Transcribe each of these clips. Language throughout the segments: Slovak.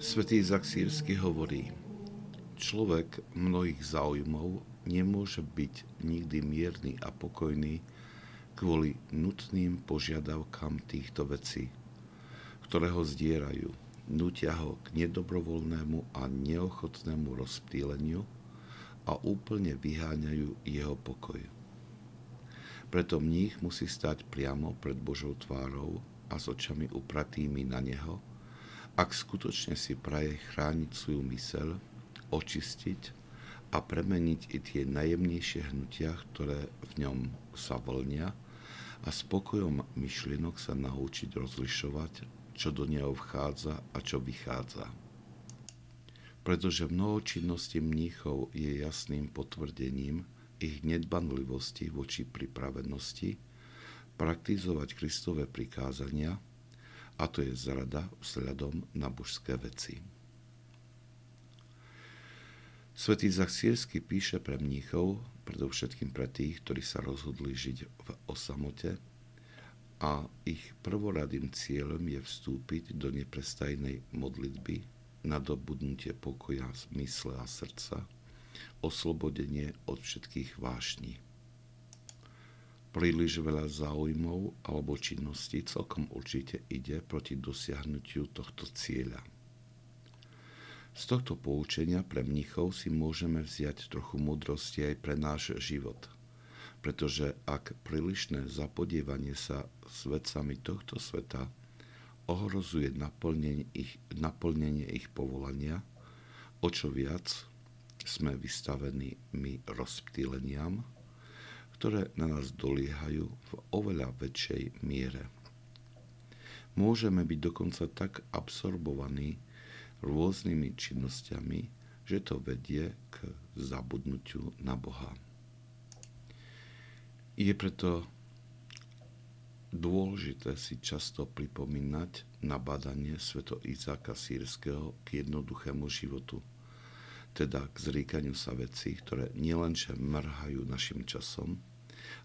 Svetý Izak Sírsky hovorí, človek mnohých záujmov nemôže byť nikdy mierny a pokojný kvôli nutným požiadavkám týchto vecí, ktoré ho zdierajú, nutia ho k nedobrovoľnému a neochotnému rozptýleniu a úplne vyháňajú jeho pokoj. Preto mních musí stať priamo pred Božou tvárou a s očami upratými na Neho – ak skutočne si praje chrániť svoju mysel, očistiť a premeniť i tie najjemnejšie hnutia, ktoré v ňom sa vlnia a spokojom myšlienok sa naučiť rozlišovať, čo do neho vchádza a čo vychádza. Pretože mnoho činností mníchov je jasným potvrdením ich nedbanlivosti voči pripravenosti praktizovať Kristové prikázania – a to je zrada vzhľadom na božské veci. Svetý Zachsiersky píše pre mníchov, predovšetkým pre tých, ktorí sa rozhodli žiť v osamote a ich prvoradým cieľom je vstúpiť do neprestajnej modlitby na dobudnutie pokoja mysle a srdca, oslobodenie od všetkých vášní príliš veľa záujmov alebo činností celkom určite ide proti dosiahnutiu tohto cieľa. Z tohto poučenia pre mnichov si môžeme vziať trochu múdrosti aj pre náš život, pretože ak prílišné zapodievanie sa s vecami tohto sveta ohrozuje naplnenie ich, naplnenie ich povolania, o čo viac sme vystavení my rozptýleniam, ktoré na nás doliehajú v oveľa väčšej miere. Môžeme byť dokonca tak absorbovaní rôznymi činnosťami, že to vedie k zabudnutiu na Boha. Je preto dôležité si často pripomínať nabádanie sveto Izáka Sírskeho k jednoduchému životu, teda k zríkaniu sa vecí, ktoré nielenže mrhajú našim časom,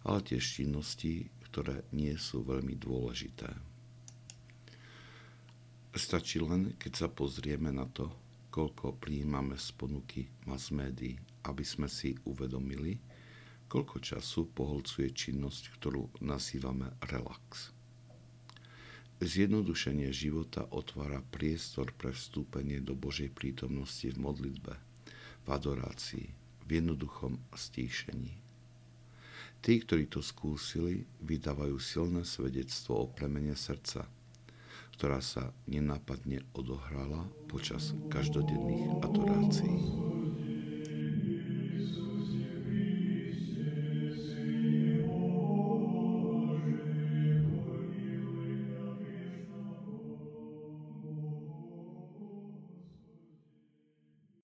ale tiež činnosti, ktoré nie sú veľmi dôležité. Stačí len, keď sa pozrieme na to, koľko prijímame z ponuky mass médií, aby sme si uvedomili, koľko času poholcuje činnosť, ktorú nazývame relax. Zjednodušenie života otvára priestor pre vstúpenie do Božej prítomnosti v modlitbe, v adorácii, v jednoduchom stíšení. Tí, ktorí to skúsili, vydávajú silné svedectvo o premene srdca, ktorá sa nenápadne odohrala počas každodenných adorácií.